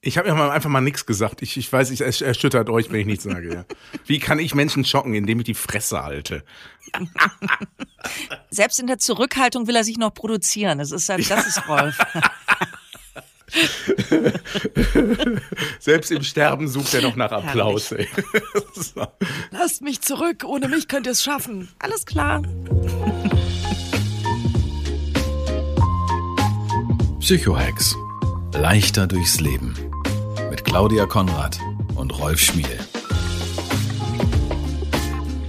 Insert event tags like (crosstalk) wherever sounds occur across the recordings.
Ich habe ja einfach mal nichts gesagt. Ich, ich weiß, es erschüttert euch, wenn ich nichts sage. Ja. Wie kann ich Menschen schocken, indem ich die Fresse halte? (laughs) Selbst in der Zurückhaltung will er sich noch produzieren. Das ist, halt, das ist Rolf. (laughs) Selbst im Sterben sucht er noch nach Applaus. Ey. (laughs) so. Lasst mich zurück, ohne mich könnt ihr es schaffen. Alles klar. Psychohex. Leichter durchs Leben. Claudia Konrad und Rolf Schmiel.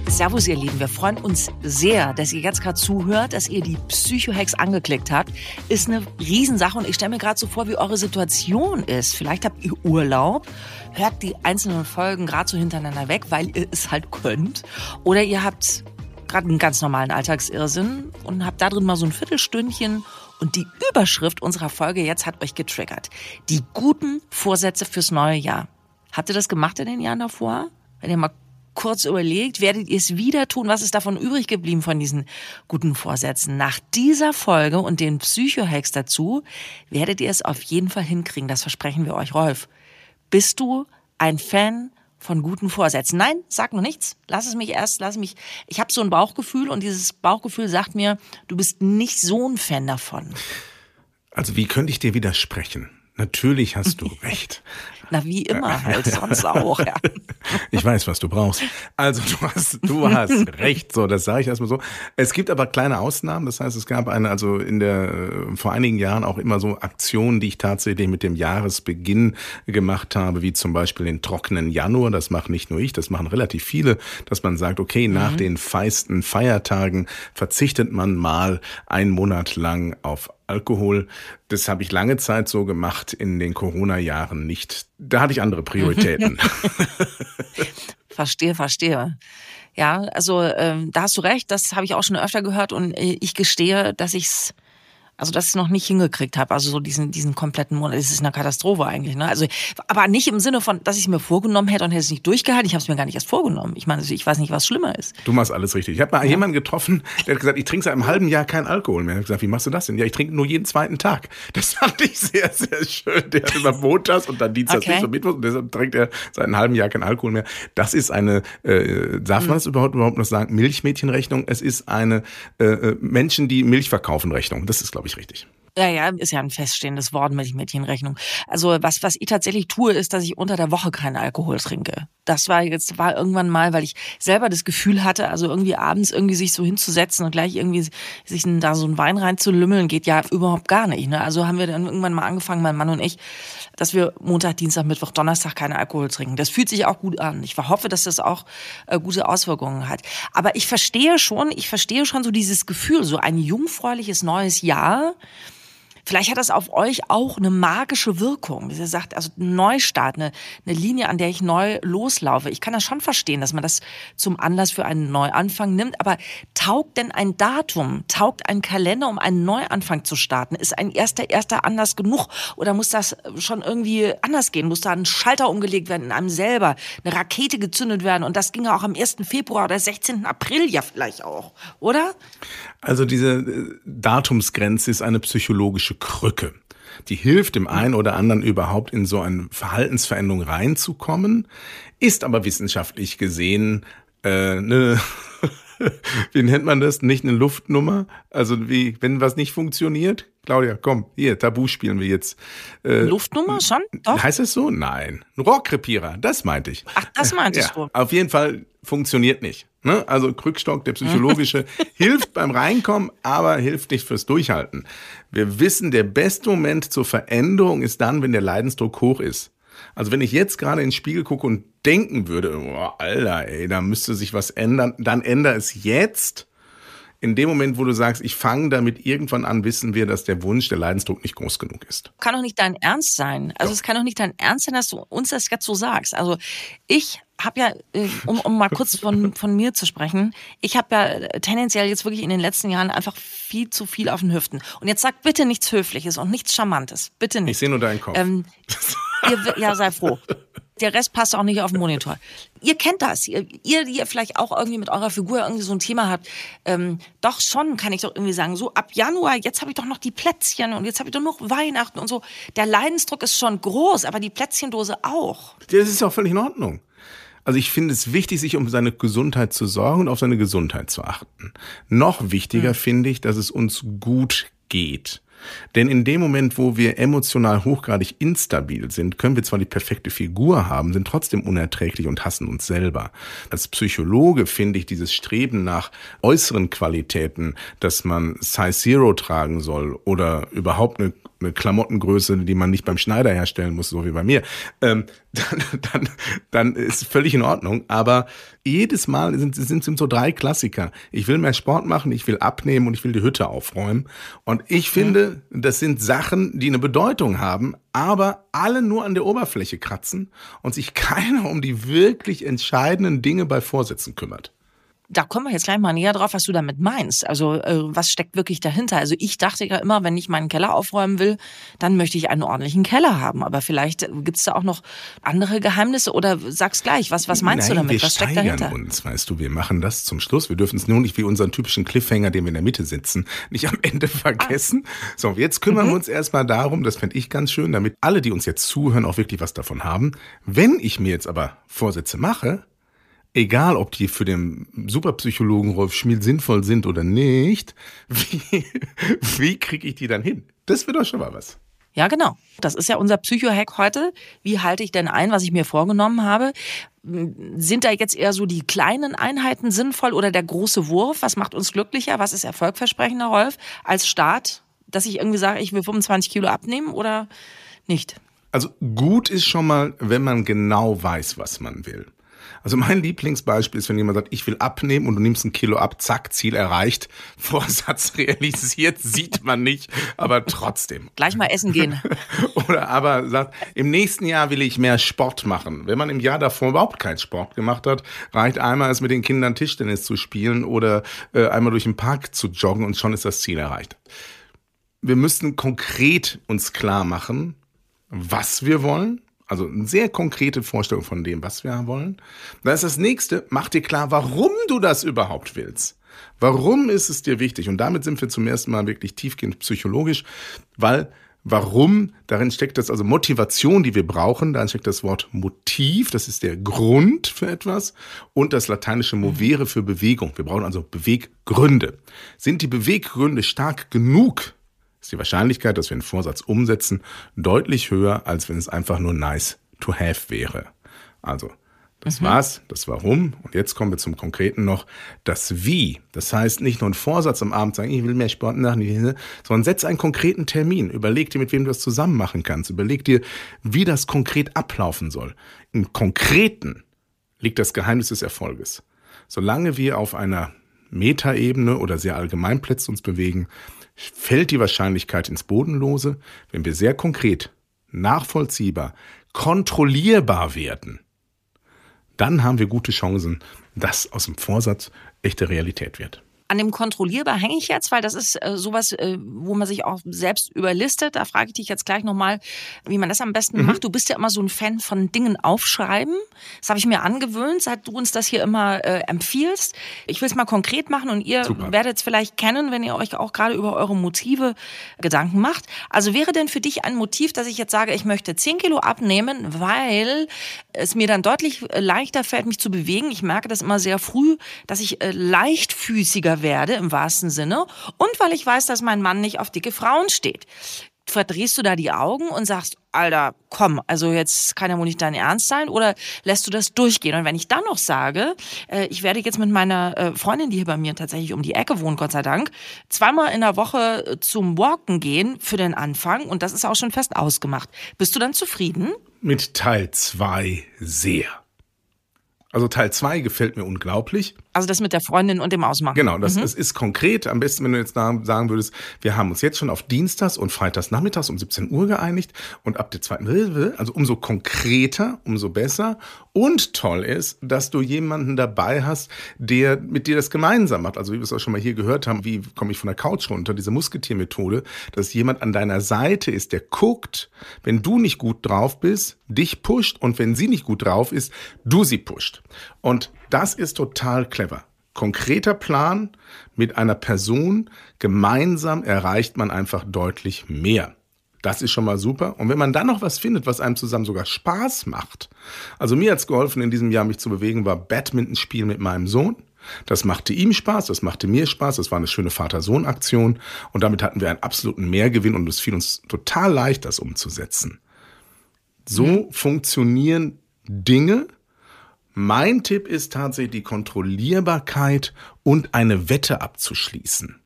Servus, ihr Lieben. Wir freuen uns sehr, dass ihr jetzt gerade zuhört, dass ihr die Psychohex angeklickt habt. Ist eine Riesensache und ich stelle mir gerade so vor, wie eure Situation ist. Vielleicht habt ihr Urlaub, hört die einzelnen Folgen gerade so hintereinander weg, weil ihr es halt könnt. Oder ihr habt gerade einen ganz normalen Alltagsirrsinn und habt da drin mal so ein Viertelstündchen und die Überschrift unserer Folge jetzt hat euch getriggert. Die guten Vorsätze fürs neue Jahr. Habt ihr das gemacht in den Jahren davor? Wenn ihr mal kurz überlegt, werdet ihr es wieder tun? Was ist davon übrig geblieben von diesen guten Vorsätzen? Nach dieser Folge und den Psychohacks dazu werdet ihr es auf jeden Fall hinkriegen. Das versprechen wir euch, Rolf. Bist du ein Fan von guten Vorsätzen? Nein, sag noch nichts. Lass es mich erst, lass mich. Ich habe so ein Bauchgefühl und dieses Bauchgefühl sagt mir, du bist nicht so ein Fan davon. Also wie könnte ich dir widersprechen? Natürlich hast du (laughs) recht. Na, wie immer halt, sonst auch, ja. (laughs) Ich weiß, was du brauchst. Also du hast, du hast (laughs) recht, so, das sage ich erstmal so. Es gibt aber kleine Ausnahmen, das heißt, es gab eine, also in der, vor einigen Jahren auch immer so Aktionen, die ich tatsächlich mit dem Jahresbeginn gemacht habe, wie zum Beispiel den trockenen Januar, das macht nicht nur ich, das machen relativ viele, dass man sagt, okay, nach mhm. den feisten Feiertagen verzichtet man mal einen Monat lang auf Alkohol. Das habe ich lange Zeit so gemacht, in den Corona-Jahren nicht. Da hatte ich andere Prioritäten. (laughs) (laughs) verstehe, verstehe. Ja, also ähm, da hast du recht, das habe ich auch schon öfter gehört und äh, ich gestehe, dass ich es also dass ich es noch nicht hingekriegt habe. Also so diesen, diesen kompletten Monat. Das ist eine Katastrophe eigentlich. Ne? Also, aber nicht im Sinne von, dass ich es mir vorgenommen hätte und hätte es nicht durchgehalten. Ich habe es mir gar nicht erst vorgenommen. Ich meine, ich weiß nicht, was schlimmer ist. Du machst alles richtig. Ich habe mal ja. jemanden getroffen, der hat gesagt, ich trinke seit einem halben Jahr keinen Alkohol mehr. Ich habe gesagt, wie machst du das denn? Ja, ich trinke nur jeden zweiten Tag. Das fand ich sehr, sehr schön. Der hat immer montags und dann Dienstags okay. und Mittwoch und deshalb trinkt er seit einem halben Jahr keinen Alkohol mehr. Das ist eine, äh, darf man das überhaupt, überhaupt noch sagen, Milchmädchenrechnung? Es ist eine äh, äh Menschen, die Milch verkaufen Rechnung. Das ist, glaube ich, richtig. Ja, ja, ist ja ein feststehendes Wort mit Mädchenrechnung. Also was, was ich tatsächlich tue, ist, dass ich unter der Woche keinen Alkohol trinke. Das war jetzt, war irgendwann mal, weil ich selber das Gefühl hatte, also irgendwie abends irgendwie sich so hinzusetzen und gleich irgendwie sich da so einen Wein reinzulümmeln, geht ja überhaupt gar nicht. Ne? Also haben wir dann irgendwann mal angefangen, mein Mann und ich, dass wir Montag, Dienstag, Mittwoch, Donnerstag keinen Alkohol trinken. Das fühlt sich auch gut an. Ich hoffe, dass das auch äh, gute Auswirkungen hat. Aber ich verstehe schon, ich verstehe schon so dieses Gefühl, so ein jungfräuliches neues Jahr, Vielleicht hat das auf euch auch eine magische Wirkung. Wie ihr sagt, also Neustart, eine, eine Linie, an der ich neu loslaufe. Ich kann das schon verstehen, dass man das zum Anlass für einen Neuanfang nimmt. Aber taugt denn ein Datum, taugt ein Kalender, um einen Neuanfang zu starten? Ist ein erster, erster Anlass genug? Oder muss das schon irgendwie anders gehen? Muss da ein Schalter umgelegt werden in einem selber, eine Rakete gezündet werden? Und das ging auch am 1. Februar oder 16. April ja vielleicht auch, oder? Also diese äh, Datumsgrenze ist eine psychologische Krücke. Die hilft dem einen oder anderen überhaupt in so eine Verhaltensveränderung reinzukommen, ist aber wissenschaftlich gesehen äh, eine (laughs) wie nennt man das? Nicht eine Luftnummer? Also wie, wenn was nicht funktioniert? Claudia, komm, hier, Tabu spielen wir jetzt. Äh, Luftnummer schon? Doch. Heißt es so? Nein. Ein Rohrkrepierer, das meinte ich. Ach, das meintest ja, du. Auf jeden Fall funktioniert nicht. Ne? Also Krückstock, der psychologische, (laughs) hilft beim Reinkommen, aber hilft nicht fürs Durchhalten. Wir wissen, der beste Moment zur Veränderung ist dann, wenn der Leidensdruck hoch ist. Also wenn ich jetzt gerade in den Spiegel gucke und denken würde, oh, Alter, ey, da müsste sich was ändern, dann ändere es jetzt in dem Moment, wo du sagst, ich fange damit irgendwann an, wissen wir, dass der Wunsch, der Leidensdruck nicht groß genug ist. Kann doch nicht dein Ernst sein. Also es kann doch nicht dein Ernst sein, dass du uns das jetzt so sagst. Also ich habe ja, äh, um, um mal kurz von, von mir zu sprechen, ich habe ja tendenziell jetzt wirklich in den letzten Jahren einfach viel zu viel auf den Hüften. Und jetzt sag bitte nichts Höfliches und nichts Charmantes. Bitte nicht. Ich sehe nur deinen Kopf. Ähm, ihr, ja, sei froh. Der Rest passt auch nicht auf den Monitor. Ihr kennt das. Ihr, ihr, die ihr vielleicht auch irgendwie mit eurer Figur irgendwie so ein Thema habt. Ähm, doch schon, kann ich doch irgendwie sagen. So ab Januar, jetzt habe ich doch noch die Plätzchen und jetzt habe ich doch noch Weihnachten und so. Der Leidensdruck ist schon groß, aber die Plätzchendose auch. Das ist auch völlig in Ordnung. Also ich finde es wichtig, sich um seine Gesundheit zu sorgen und auf seine Gesundheit zu achten. Noch wichtiger mhm. finde ich, dass es uns gut geht. Denn in dem Moment, wo wir emotional hochgradig instabil sind, können wir zwar die perfekte Figur haben, sind trotzdem unerträglich und hassen uns selber. Als Psychologe finde ich dieses Streben nach äußeren Qualitäten, dass man Size Zero tragen soll oder überhaupt eine eine Klamottengröße, die man nicht beim Schneider herstellen muss, so wie bei mir, ähm, (laughs) dann, dann, dann ist völlig in Ordnung. Aber jedes Mal sind, sind, sind so drei Klassiker. Ich will mehr Sport machen, ich will abnehmen und ich will die Hütte aufräumen. Und ich finde, das sind Sachen, die eine Bedeutung haben, aber alle nur an der Oberfläche kratzen und sich (laughs) keiner um die wirklich entscheidenden Dinge bei Vorsätzen kümmert da kommen wir jetzt gleich mal näher drauf, was du damit meinst. Also äh, was steckt wirklich dahinter? Also ich dachte ja immer, wenn ich meinen Keller aufräumen will, dann möchte ich einen ordentlichen Keller haben. Aber vielleicht gibt's da auch noch andere Geheimnisse oder sag's gleich. Was, was meinst Nein, du damit? Wir was steckt dahinter? uns, weißt du, wir machen das zum Schluss. Wir dürfen es nur nicht wie unseren typischen Cliffhanger, den wir in der Mitte sitzen, nicht am Ende vergessen. Ah. So, jetzt kümmern mhm. wir uns erstmal darum, das fände ich ganz schön, damit alle, die uns jetzt zuhören, auch wirklich was davon haben. Wenn ich mir jetzt aber Vorsätze mache, egal ob die für den Superpsychologen Rolf Schmiel sinnvoll sind oder nicht, (laughs) wie, wie kriege ich die dann hin? Das wird doch schon mal was. Ja, genau. Das ist ja unser Psycho-Hack heute. Wie halte ich denn ein, was ich mir vorgenommen habe? Sind da jetzt eher so die kleinen Einheiten sinnvoll oder der große Wurf? Was macht uns glücklicher? Was ist erfolgversprechender, Rolf, als Start? Dass ich irgendwie sage, ich will 25 Kilo abnehmen oder nicht? Also gut ist schon mal, wenn man genau weiß, was man will. Also mein Lieblingsbeispiel ist, wenn jemand sagt, ich will abnehmen und du nimmst ein Kilo ab, zack, Ziel erreicht, (laughs) Vorsatz realisiert, sieht man nicht, aber trotzdem. Gleich mal essen gehen. (laughs) Oder aber sagt, im nächsten Jahr will ich mehr Sport machen. Wenn man im Jahr davor überhaupt keinen Sport gemacht hat, reicht einmal es mit den Kindern Tischtennis zu spielen oder äh, einmal durch den Park zu joggen und schon ist das Ziel erreicht. Wir müssen konkret uns klar machen, was wir wollen also eine sehr konkrete Vorstellung von dem, was wir wollen. Dann ist das nächste, mach dir klar, warum du das überhaupt willst. Warum ist es dir wichtig? Und damit sind wir zum ersten Mal wirklich tiefgehend psychologisch, weil Warum? Darin steckt das also Motivation, die wir brauchen. Darin steckt das Wort Motiv, das ist der Grund für etwas. Und das lateinische Movere für Bewegung. Wir brauchen also Beweggründe. Sind die Beweggründe stark genug, ist die Wahrscheinlichkeit, dass wir einen Vorsatz umsetzen, deutlich höher, als wenn es einfach nur nice to have wäre. Also, das mhm. war's, das Warum. Und jetzt kommen wir zum Konkreten noch. Das Wie. Das heißt, nicht nur ein Vorsatz am Abend sagen, ich will mehr Sport machen, sondern setz einen konkreten Termin. Überleg dir, mit wem du das zusammen machen kannst. Überleg dir, wie das konkret ablaufen soll. Im Konkreten liegt das Geheimnis des Erfolges. Solange wir auf einer Metaebene oder sehr allgemeinplätze uns bewegen, fällt die Wahrscheinlichkeit ins Bodenlose, wenn wir sehr konkret, nachvollziehbar, kontrollierbar werden. Dann haben wir gute Chancen, dass aus dem Vorsatz echte Realität wird an dem kontrollierbar hänge ich jetzt, weil das ist äh, sowas, äh, wo man sich auch selbst überlistet. Da frage ich dich jetzt gleich nochmal, wie man das am besten mhm. macht. Du bist ja immer so ein Fan von Dingen aufschreiben. Das habe ich mir angewöhnt, seit du uns das hier immer äh, empfiehlst. Ich will es mal konkret machen und ihr werdet es vielleicht kennen, wenn ihr euch auch gerade über eure Motive Gedanken macht. Also wäre denn für dich ein Motiv, dass ich jetzt sage, ich möchte 10 Kilo abnehmen, weil es mir dann deutlich äh, leichter fällt, mich zu bewegen. Ich merke das immer sehr früh, dass ich äh, leichtfüßiger werde im wahrsten Sinne und weil ich weiß, dass mein Mann nicht auf dicke Frauen steht. Verdrehst du da die Augen und sagst, Alter, komm, also jetzt kann ja wohl nicht dein Ernst sein oder lässt du das durchgehen? Und wenn ich dann noch sage, äh, ich werde jetzt mit meiner äh, Freundin, die hier bei mir tatsächlich um die Ecke wohnt, Gott sei Dank, zweimal in der Woche zum Walken gehen für den Anfang und das ist auch schon fest ausgemacht. Bist du dann zufrieden? Mit Teil 2 sehr. Also Teil 2 gefällt mir unglaublich. Also das mit der Freundin und dem Ausmachen. Genau, das mhm. ist, ist konkret. Am besten, wenn du jetzt sagen würdest, wir haben uns jetzt schon auf Dienstags und Freitags nachmittags um 17 Uhr geeinigt und ab der zweiten, also umso konkreter, umso besser. Und toll ist, dass du jemanden dabei hast, der mit dir das gemeinsam macht. Also wie wir es auch schon mal hier gehört haben, wie komme ich von der Couch runter, diese Musketiermethode, dass jemand an deiner Seite ist, der guckt, wenn du nicht gut drauf bist, dich pusht und wenn sie nicht gut drauf ist, du sie pusht. Und das ist total clever. Konkreter Plan mit einer Person, gemeinsam erreicht man einfach deutlich mehr. Das ist schon mal super. Und wenn man dann noch was findet, was einem zusammen sogar Spaß macht. Also mir hat's geholfen, in diesem Jahr mich zu bewegen, war Badminton spielen mit meinem Sohn. Das machte ihm Spaß, das machte mir Spaß, das war eine schöne Vater-Sohn-Aktion und damit hatten wir einen absoluten Mehrgewinn und es fiel uns total leicht, das umzusetzen. So mhm. funktionieren Dinge, mein Tipp ist tatsächlich die Kontrollierbarkeit und eine Wette abzuschließen.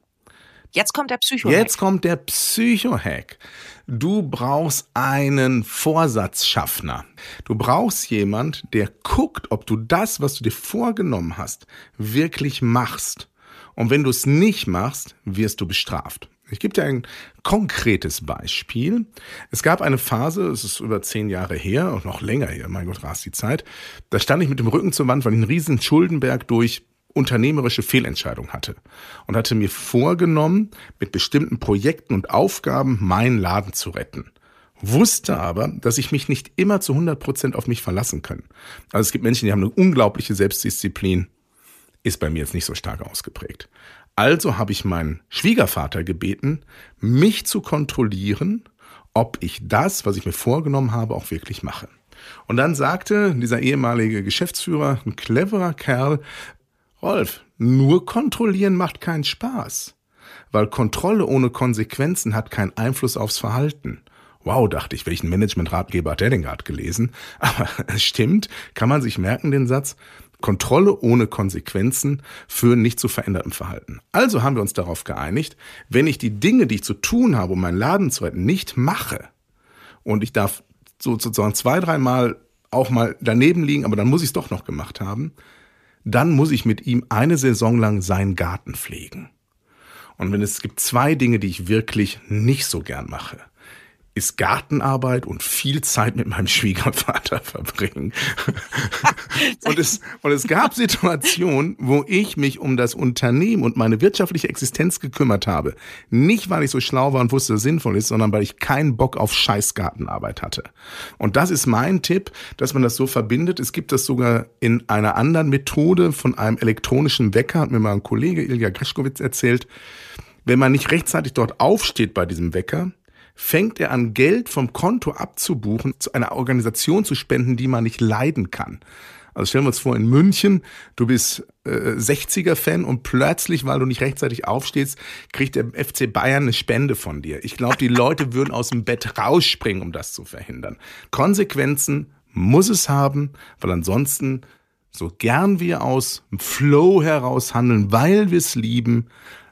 Jetzt kommt der Psychohack. Jetzt kommt der Psychohack. Du brauchst einen Vorsatzschaffner. Du brauchst jemand, der guckt, ob du das, was du dir vorgenommen hast, wirklich machst. Und wenn du es nicht machst, wirst du bestraft. Ich gebe dir ein konkretes Beispiel. Es gab eine Phase, es ist über zehn Jahre her und noch länger her, mein Gott, rast die Zeit. Da stand ich mit dem Rücken zur Wand, weil ich einen riesen Schuldenberg durch unternehmerische Fehlentscheidungen hatte und hatte mir vorgenommen, mit bestimmten Projekten und Aufgaben meinen Laden zu retten. Wusste aber, dass ich mich nicht immer zu 100 Prozent auf mich verlassen kann. Also es gibt Menschen, die haben eine unglaubliche Selbstdisziplin, ist bei mir jetzt nicht so stark ausgeprägt. Also habe ich meinen Schwiegervater gebeten, mich zu kontrollieren, ob ich das, was ich mir vorgenommen habe, auch wirklich mache. Und dann sagte dieser ehemalige Geschäftsführer, ein cleverer Kerl, Rolf, nur kontrollieren macht keinen Spaß, weil Kontrolle ohne Konsequenzen hat keinen Einfluss aufs Verhalten. Wow, dachte ich, welchen Management-Ratgeber hat der denn gerade gelesen? (laughs) Aber es stimmt, kann man sich merken, den Satz, Kontrolle ohne Konsequenzen führen nicht zu verändertem Verhalten. Also haben wir uns darauf geeinigt, wenn ich die Dinge, die ich zu tun habe, um meinen Laden zu retten, nicht mache und ich darf sozusagen zwei, dreimal auch mal daneben liegen, aber dann muss ich es doch noch gemacht haben, dann muss ich mit ihm eine Saison lang seinen Garten pflegen. Und wenn es gibt zwei Dinge, die ich wirklich nicht so gern mache, ist Gartenarbeit und viel Zeit mit meinem Schwiegervater (laughs) verbringen. (laughs) und, es, und es gab Situationen, wo ich mich um das Unternehmen und meine wirtschaftliche Existenz gekümmert habe. Nicht, weil ich so schlau war und wusste, dass es sinnvoll ist, sondern weil ich keinen Bock auf Scheißgartenarbeit hatte. Und das ist mein Tipp, dass man das so verbindet. Es gibt das sogar in einer anderen Methode von einem elektronischen Wecker, hat mir mal ein Kollege Ilja Greschkowitz erzählt. Wenn man nicht rechtzeitig dort aufsteht bei diesem Wecker, fängt er an, Geld vom Konto abzubuchen, zu einer Organisation zu spenden, die man nicht leiden kann. Also stellen wir uns vor, in München, du bist äh, 60er-Fan und plötzlich, weil du nicht rechtzeitig aufstehst, kriegt der FC Bayern eine Spende von dir. Ich glaube, die Leute würden aus dem Bett rausspringen, um das zu verhindern. Konsequenzen muss es haben, weil ansonsten, so gern wir aus dem Flow heraus handeln, weil wir es lieben,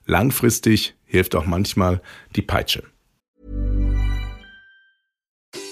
langfristig hilft auch manchmal die Peitsche.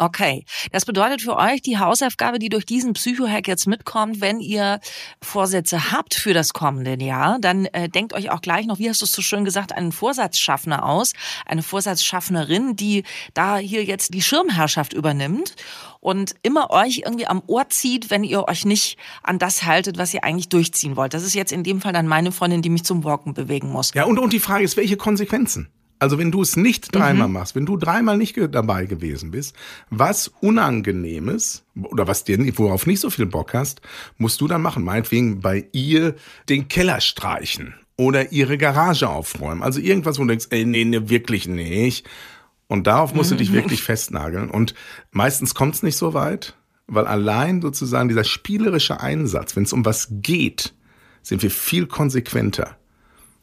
Okay, das bedeutet für euch die Hausaufgabe, die durch diesen Psychohack jetzt mitkommt, wenn ihr Vorsätze habt für das kommende Jahr, dann äh, denkt euch auch gleich noch, wie hast du es so schön gesagt, einen Vorsatzschaffner aus, eine Vorsatzschaffnerin, die da hier jetzt die Schirmherrschaft übernimmt und immer euch irgendwie am Ohr zieht, wenn ihr euch nicht an das haltet, was ihr eigentlich durchziehen wollt. Das ist jetzt in dem Fall dann meine Freundin, die mich zum Walken bewegen muss. Ja, und, und die Frage ist, welche Konsequenzen? Also wenn du es nicht dreimal mhm. machst, wenn du dreimal nicht dabei gewesen bist, was Unangenehmes oder was dir worauf nicht so viel Bock hast, musst du dann machen. Meinetwegen bei ihr den Keller streichen oder ihre Garage aufräumen. Also irgendwas, wo du denkst, ey, nee, nee, wirklich nicht. Und darauf musst du dich mhm. wirklich festnageln. Und meistens kommt es nicht so weit. weil allein sozusagen dieser spielerische Einsatz, wenn es um was geht, sind wir viel konsequenter.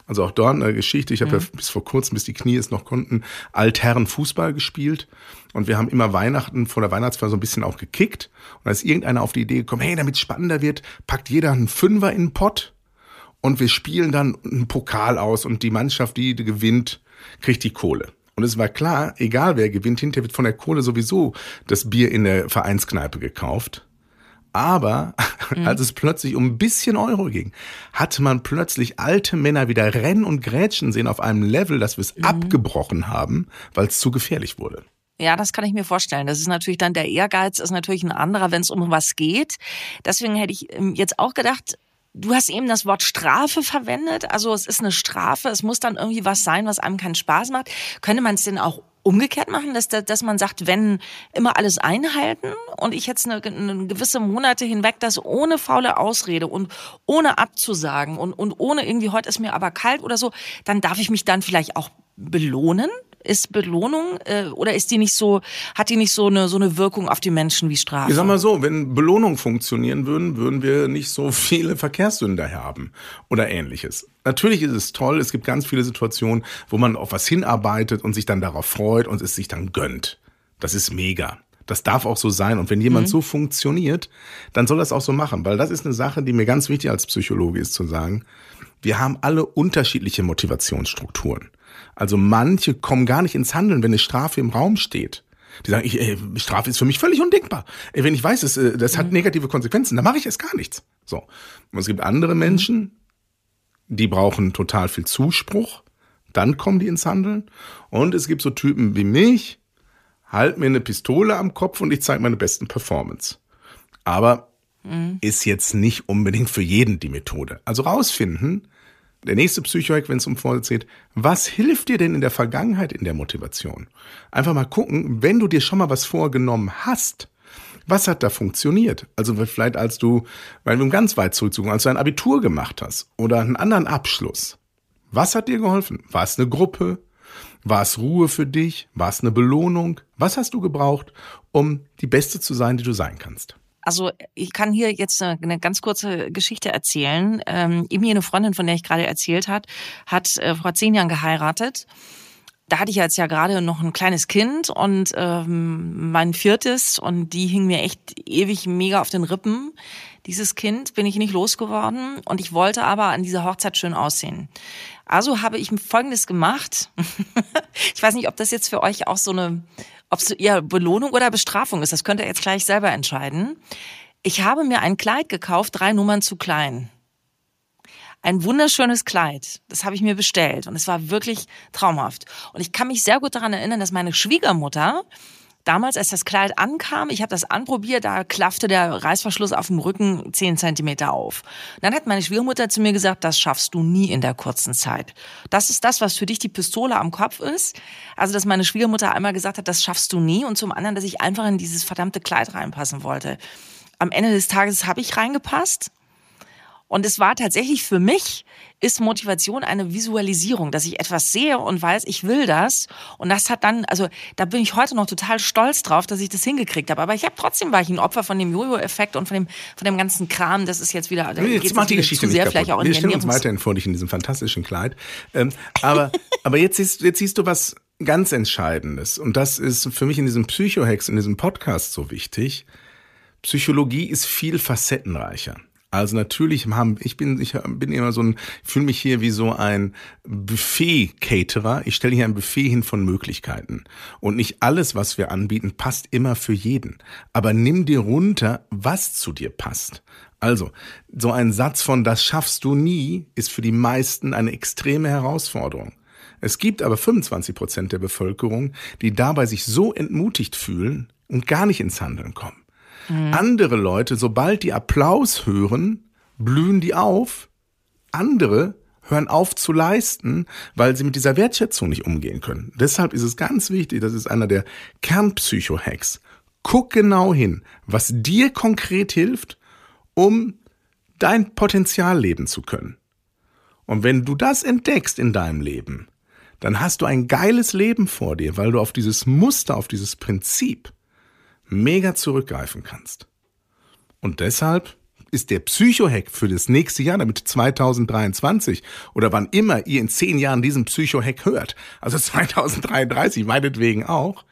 Also auch dort eine Geschichte. Ich habe mhm. ja bis vor kurzem, bis die Knie es noch konnten, Altherren Fußball gespielt. Und wir haben immer Weihnachten vor der Weihnachtsfeier so ein bisschen auch gekickt. Und da ist irgendeiner auf die Idee gekommen, hey, damit es spannender wird, packt jeder einen Fünfer in den Pott. Und wir spielen dann einen Pokal aus. Und die Mannschaft, die gewinnt, kriegt die Kohle. Und es war klar, egal wer gewinnt, hinterher wird von der Kohle sowieso das Bier in der Vereinskneipe gekauft. Aber (laughs) mhm. als es plötzlich um ein bisschen Euro ging, hatte man plötzlich alte Männer wieder rennen und grätschen sehen auf einem Level, dass wir es mhm. abgebrochen haben, weil es zu gefährlich wurde. Ja, das kann ich mir vorstellen. Das ist natürlich dann der Ehrgeiz ist natürlich ein anderer, wenn es um was geht. Deswegen hätte ich ähm, jetzt auch gedacht, Du hast eben das Wort Strafe verwendet. Also es ist eine Strafe. Es muss dann irgendwie was sein, was einem keinen Spaß macht. Könnte man es denn auch umgekehrt machen, dass, dass man sagt, wenn immer alles einhalten und ich jetzt eine, eine gewisse Monate hinweg das ohne faule Ausrede und ohne abzusagen und, und ohne irgendwie heute ist mir aber kalt oder so, dann darf ich mich dann vielleicht auch belohnen ist Belohnung äh, oder ist die nicht so, hat die nicht so eine, so eine Wirkung auf die Menschen wie Strafe? Ich sag mal so, wenn Belohnungen funktionieren würden, würden wir nicht so viele Verkehrssünder haben oder ähnliches. Natürlich ist es toll, es gibt ganz viele Situationen, wo man auf was hinarbeitet und sich dann darauf freut und es sich dann gönnt. Das ist mega. Das darf auch so sein. Und wenn jemand mhm. so funktioniert, dann soll das auch so machen. Weil das ist eine Sache, die mir ganz wichtig als Psychologe ist zu sagen. Wir haben alle unterschiedliche Motivationsstrukturen. Also manche kommen gar nicht ins Handeln, wenn eine Strafe im Raum steht. Die sagen, ich, ey, Strafe ist für mich völlig undenkbar. Ey, wenn ich weiß, es, äh, das hat mhm. negative Konsequenzen, dann mache ich erst gar nichts. So. Und es gibt andere Menschen, die brauchen total viel Zuspruch, dann kommen die ins Handeln. Und es gibt so Typen wie mich, halt mir eine Pistole am Kopf und ich zeige meine besten Performance. Aber mhm. ist jetzt nicht unbedingt für jeden die Methode. Also rausfinden, der nächste Psychohack, wenn es um Vorsitz geht, was hilft dir denn in der Vergangenheit in der Motivation? Einfach mal gucken, wenn du dir schon mal was vorgenommen hast, was hat da funktioniert? Also vielleicht als du, weil wir ganz weit zurückzugucken, als du ein Abitur gemacht hast oder einen anderen Abschluss. Was hat dir geholfen? War es eine Gruppe? War es Ruhe für dich? War es eine Belohnung? Was hast du gebraucht, um die Beste zu sein, die du sein kannst? Also ich kann hier jetzt eine, eine ganz kurze Geschichte erzählen. Ähm, Emi, eine Freundin, von der ich gerade erzählt hat, hat äh, vor zehn Jahren geheiratet. Da hatte ich jetzt ja gerade noch ein kleines Kind und ähm, mein viertes und die hing mir echt ewig mega auf den Rippen. Dieses Kind bin ich nicht losgeworden und ich wollte aber an dieser Hochzeit schön aussehen. Also habe ich Folgendes gemacht. (laughs) ich weiß nicht, ob das jetzt für euch auch so eine ob es eher Belohnung oder Bestrafung ist, das könnt ihr jetzt gleich selber entscheiden. Ich habe mir ein Kleid gekauft, drei Nummern zu klein. Ein wunderschönes Kleid. Das habe ich mir bestellt und es war wirklich traumhaft. Und ich kann mich sehr gut daran erinnern, dass meine Schwiegermutter Damals, als das Kleid ankam, ich habe das anprobiert, da klaffte der Reißverschluss auf dem Rücken zehn Zentimeter auf. Und dann hat meine Schwiegermutter zu mir gesagt, das schaffst du nie in der kurzen Zeit. Das ist das, was für dich die Pistole am Kopf ist. Also, dass meine Schwiegermutter einmal gesagt hat, das schaffst du nie. Und zum anderen, dass ich einfach in dieses verdammte Kleid reinpassen wollte. Am Ende des Tages habe ich reingepasst. Und es war tatsächlich für mich, ist Motivation eine Visualisierung, dass ich etwas sehe und weiß, ich will das. Und das hat dann, also da bin ich heute noch total stolz drauf, dass ich das hingekriegt habe. Aber ich habe trotzdem war ich ein Opfer von dem Jojo-Effekt und von dem, von dem ganzen Kram. Das ist jetzt wieder, da jetzt macht die Geschichte zu sehr, vielleicht auch in Wir stellen uns weiterhin vor dich in diesem fantastischen Kleid. Ähm, aber, (laughs) aber jetzt siehst, jetzt siehst du was ganz Entscheidendes. Und das ist für mich in diesem Psychohex, in diesem Podcast so wichtig. Psychologie ist viel facettenreicher. Also natürlich haben, ich bin, ich bin immer so ein, fühle mich hier wie so ein Buffet-Caterer. Ich stelle hier ein Buffet hin von Möglichkeiten. Und nicht alles, was wir anbieten, passt immer für jeden. Aber nimm dir runter, was zu dir passt. Also, so ein Satz von das schaffst du nie ist für die meisten eine extreme Herausforderung. Es gibt aber 25 Prozent der Bevölkerung, die dabei sich so entmutigt fühlen und gar nicht ins Handeln kommen. Mhm. Andere Leute, sobald die Applaus hören, blühen die auf. Andere hören auf zu leisten, weil sie mit dieser Wertschätzung nicht umgehen können. Deshalb ist es ganz wichtig, das ist einer der Kernpsycho-Hacks. Guck genau hin, was dir konkret hilft, um dein Potenzial leben zu können. Und wenn du das entdeckst in deinem Leben, dann hast du ein geiles Leben vor dir, weil du auf dieses Muster, auf dieses Prinzip mega zurückgreifen kannst. Und deshalb ist der Psychohack für das nächste Jahr, damit 2023 oder wann immer ihr in zehn Jahren diesen Psychohack hört, also (laughs) 2033 meinetwegen auch,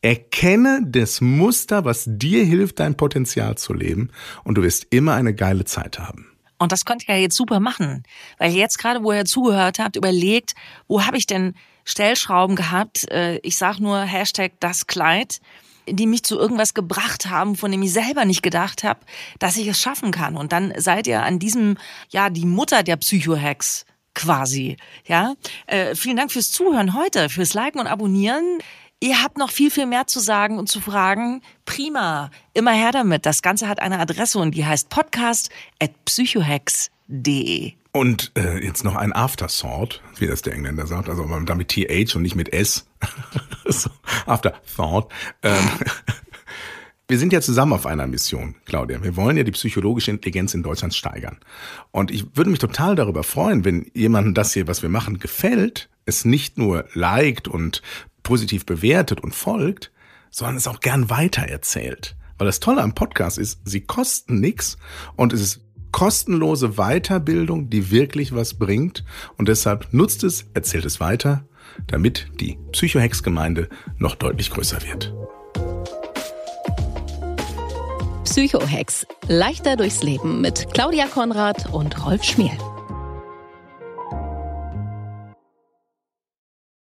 erkenne das Muster, was dir hilft, dein Potenzial zu leben und du wirst immer eine geile Zeit haben. Und das könnt ihr ja jetzt super machen, weil jetzt gerade, wo ihr zugehört habt, überlegt, wo habe ich denn Stellschrauben gehabt? Äh, ich sag nur Hashtag das Kleid die mich zu irgendwas gebracht haben, von dem ich selber nicht gedacht habe, dass ich es schaffen kann. Und dann seid ihr an diesem, ja, die Mutter der Psychohacks quasi. Ja, äh, vielen Dank fürs Zuhören heute, fürs Liken und Abonnieren. Ihr habt noch viel, viel mehr zu sagen und zu fragen. Prima. Immer her damit. Das Ganze hat eine Adresse und die heißt podcast.psychohacks.de. Und äh, jetzt noch ein Aftersort, wie das der Engländer sagt, also damit TH und nicht mit S. (laughs) Afterthought. Ähm, (laughs) wir sind ja zusammen auf einer Mission, Claudia. Wir wollen ja die psychologische Intelligenz in Deutschland steigern. Und ich würde mich total darüber freuen, wenn jemandem das hier, was wir machen, gefällt, es nicht nur liked und positiv bewertet und folgt, sondern es auch gern weitererzählt. Weil das Tolle am Podcast ist, sie kosten nichts und es ist kostenlose Weiterbildung, die wirklich was bringt. Und deshalb nutzt es, erzählt es weiter, damit die Psychohex-Gemeinde noch deutlich größer wird. Psychohex. Leichter durchs Leben mit Claudia Konrad und Rolf Schmiel.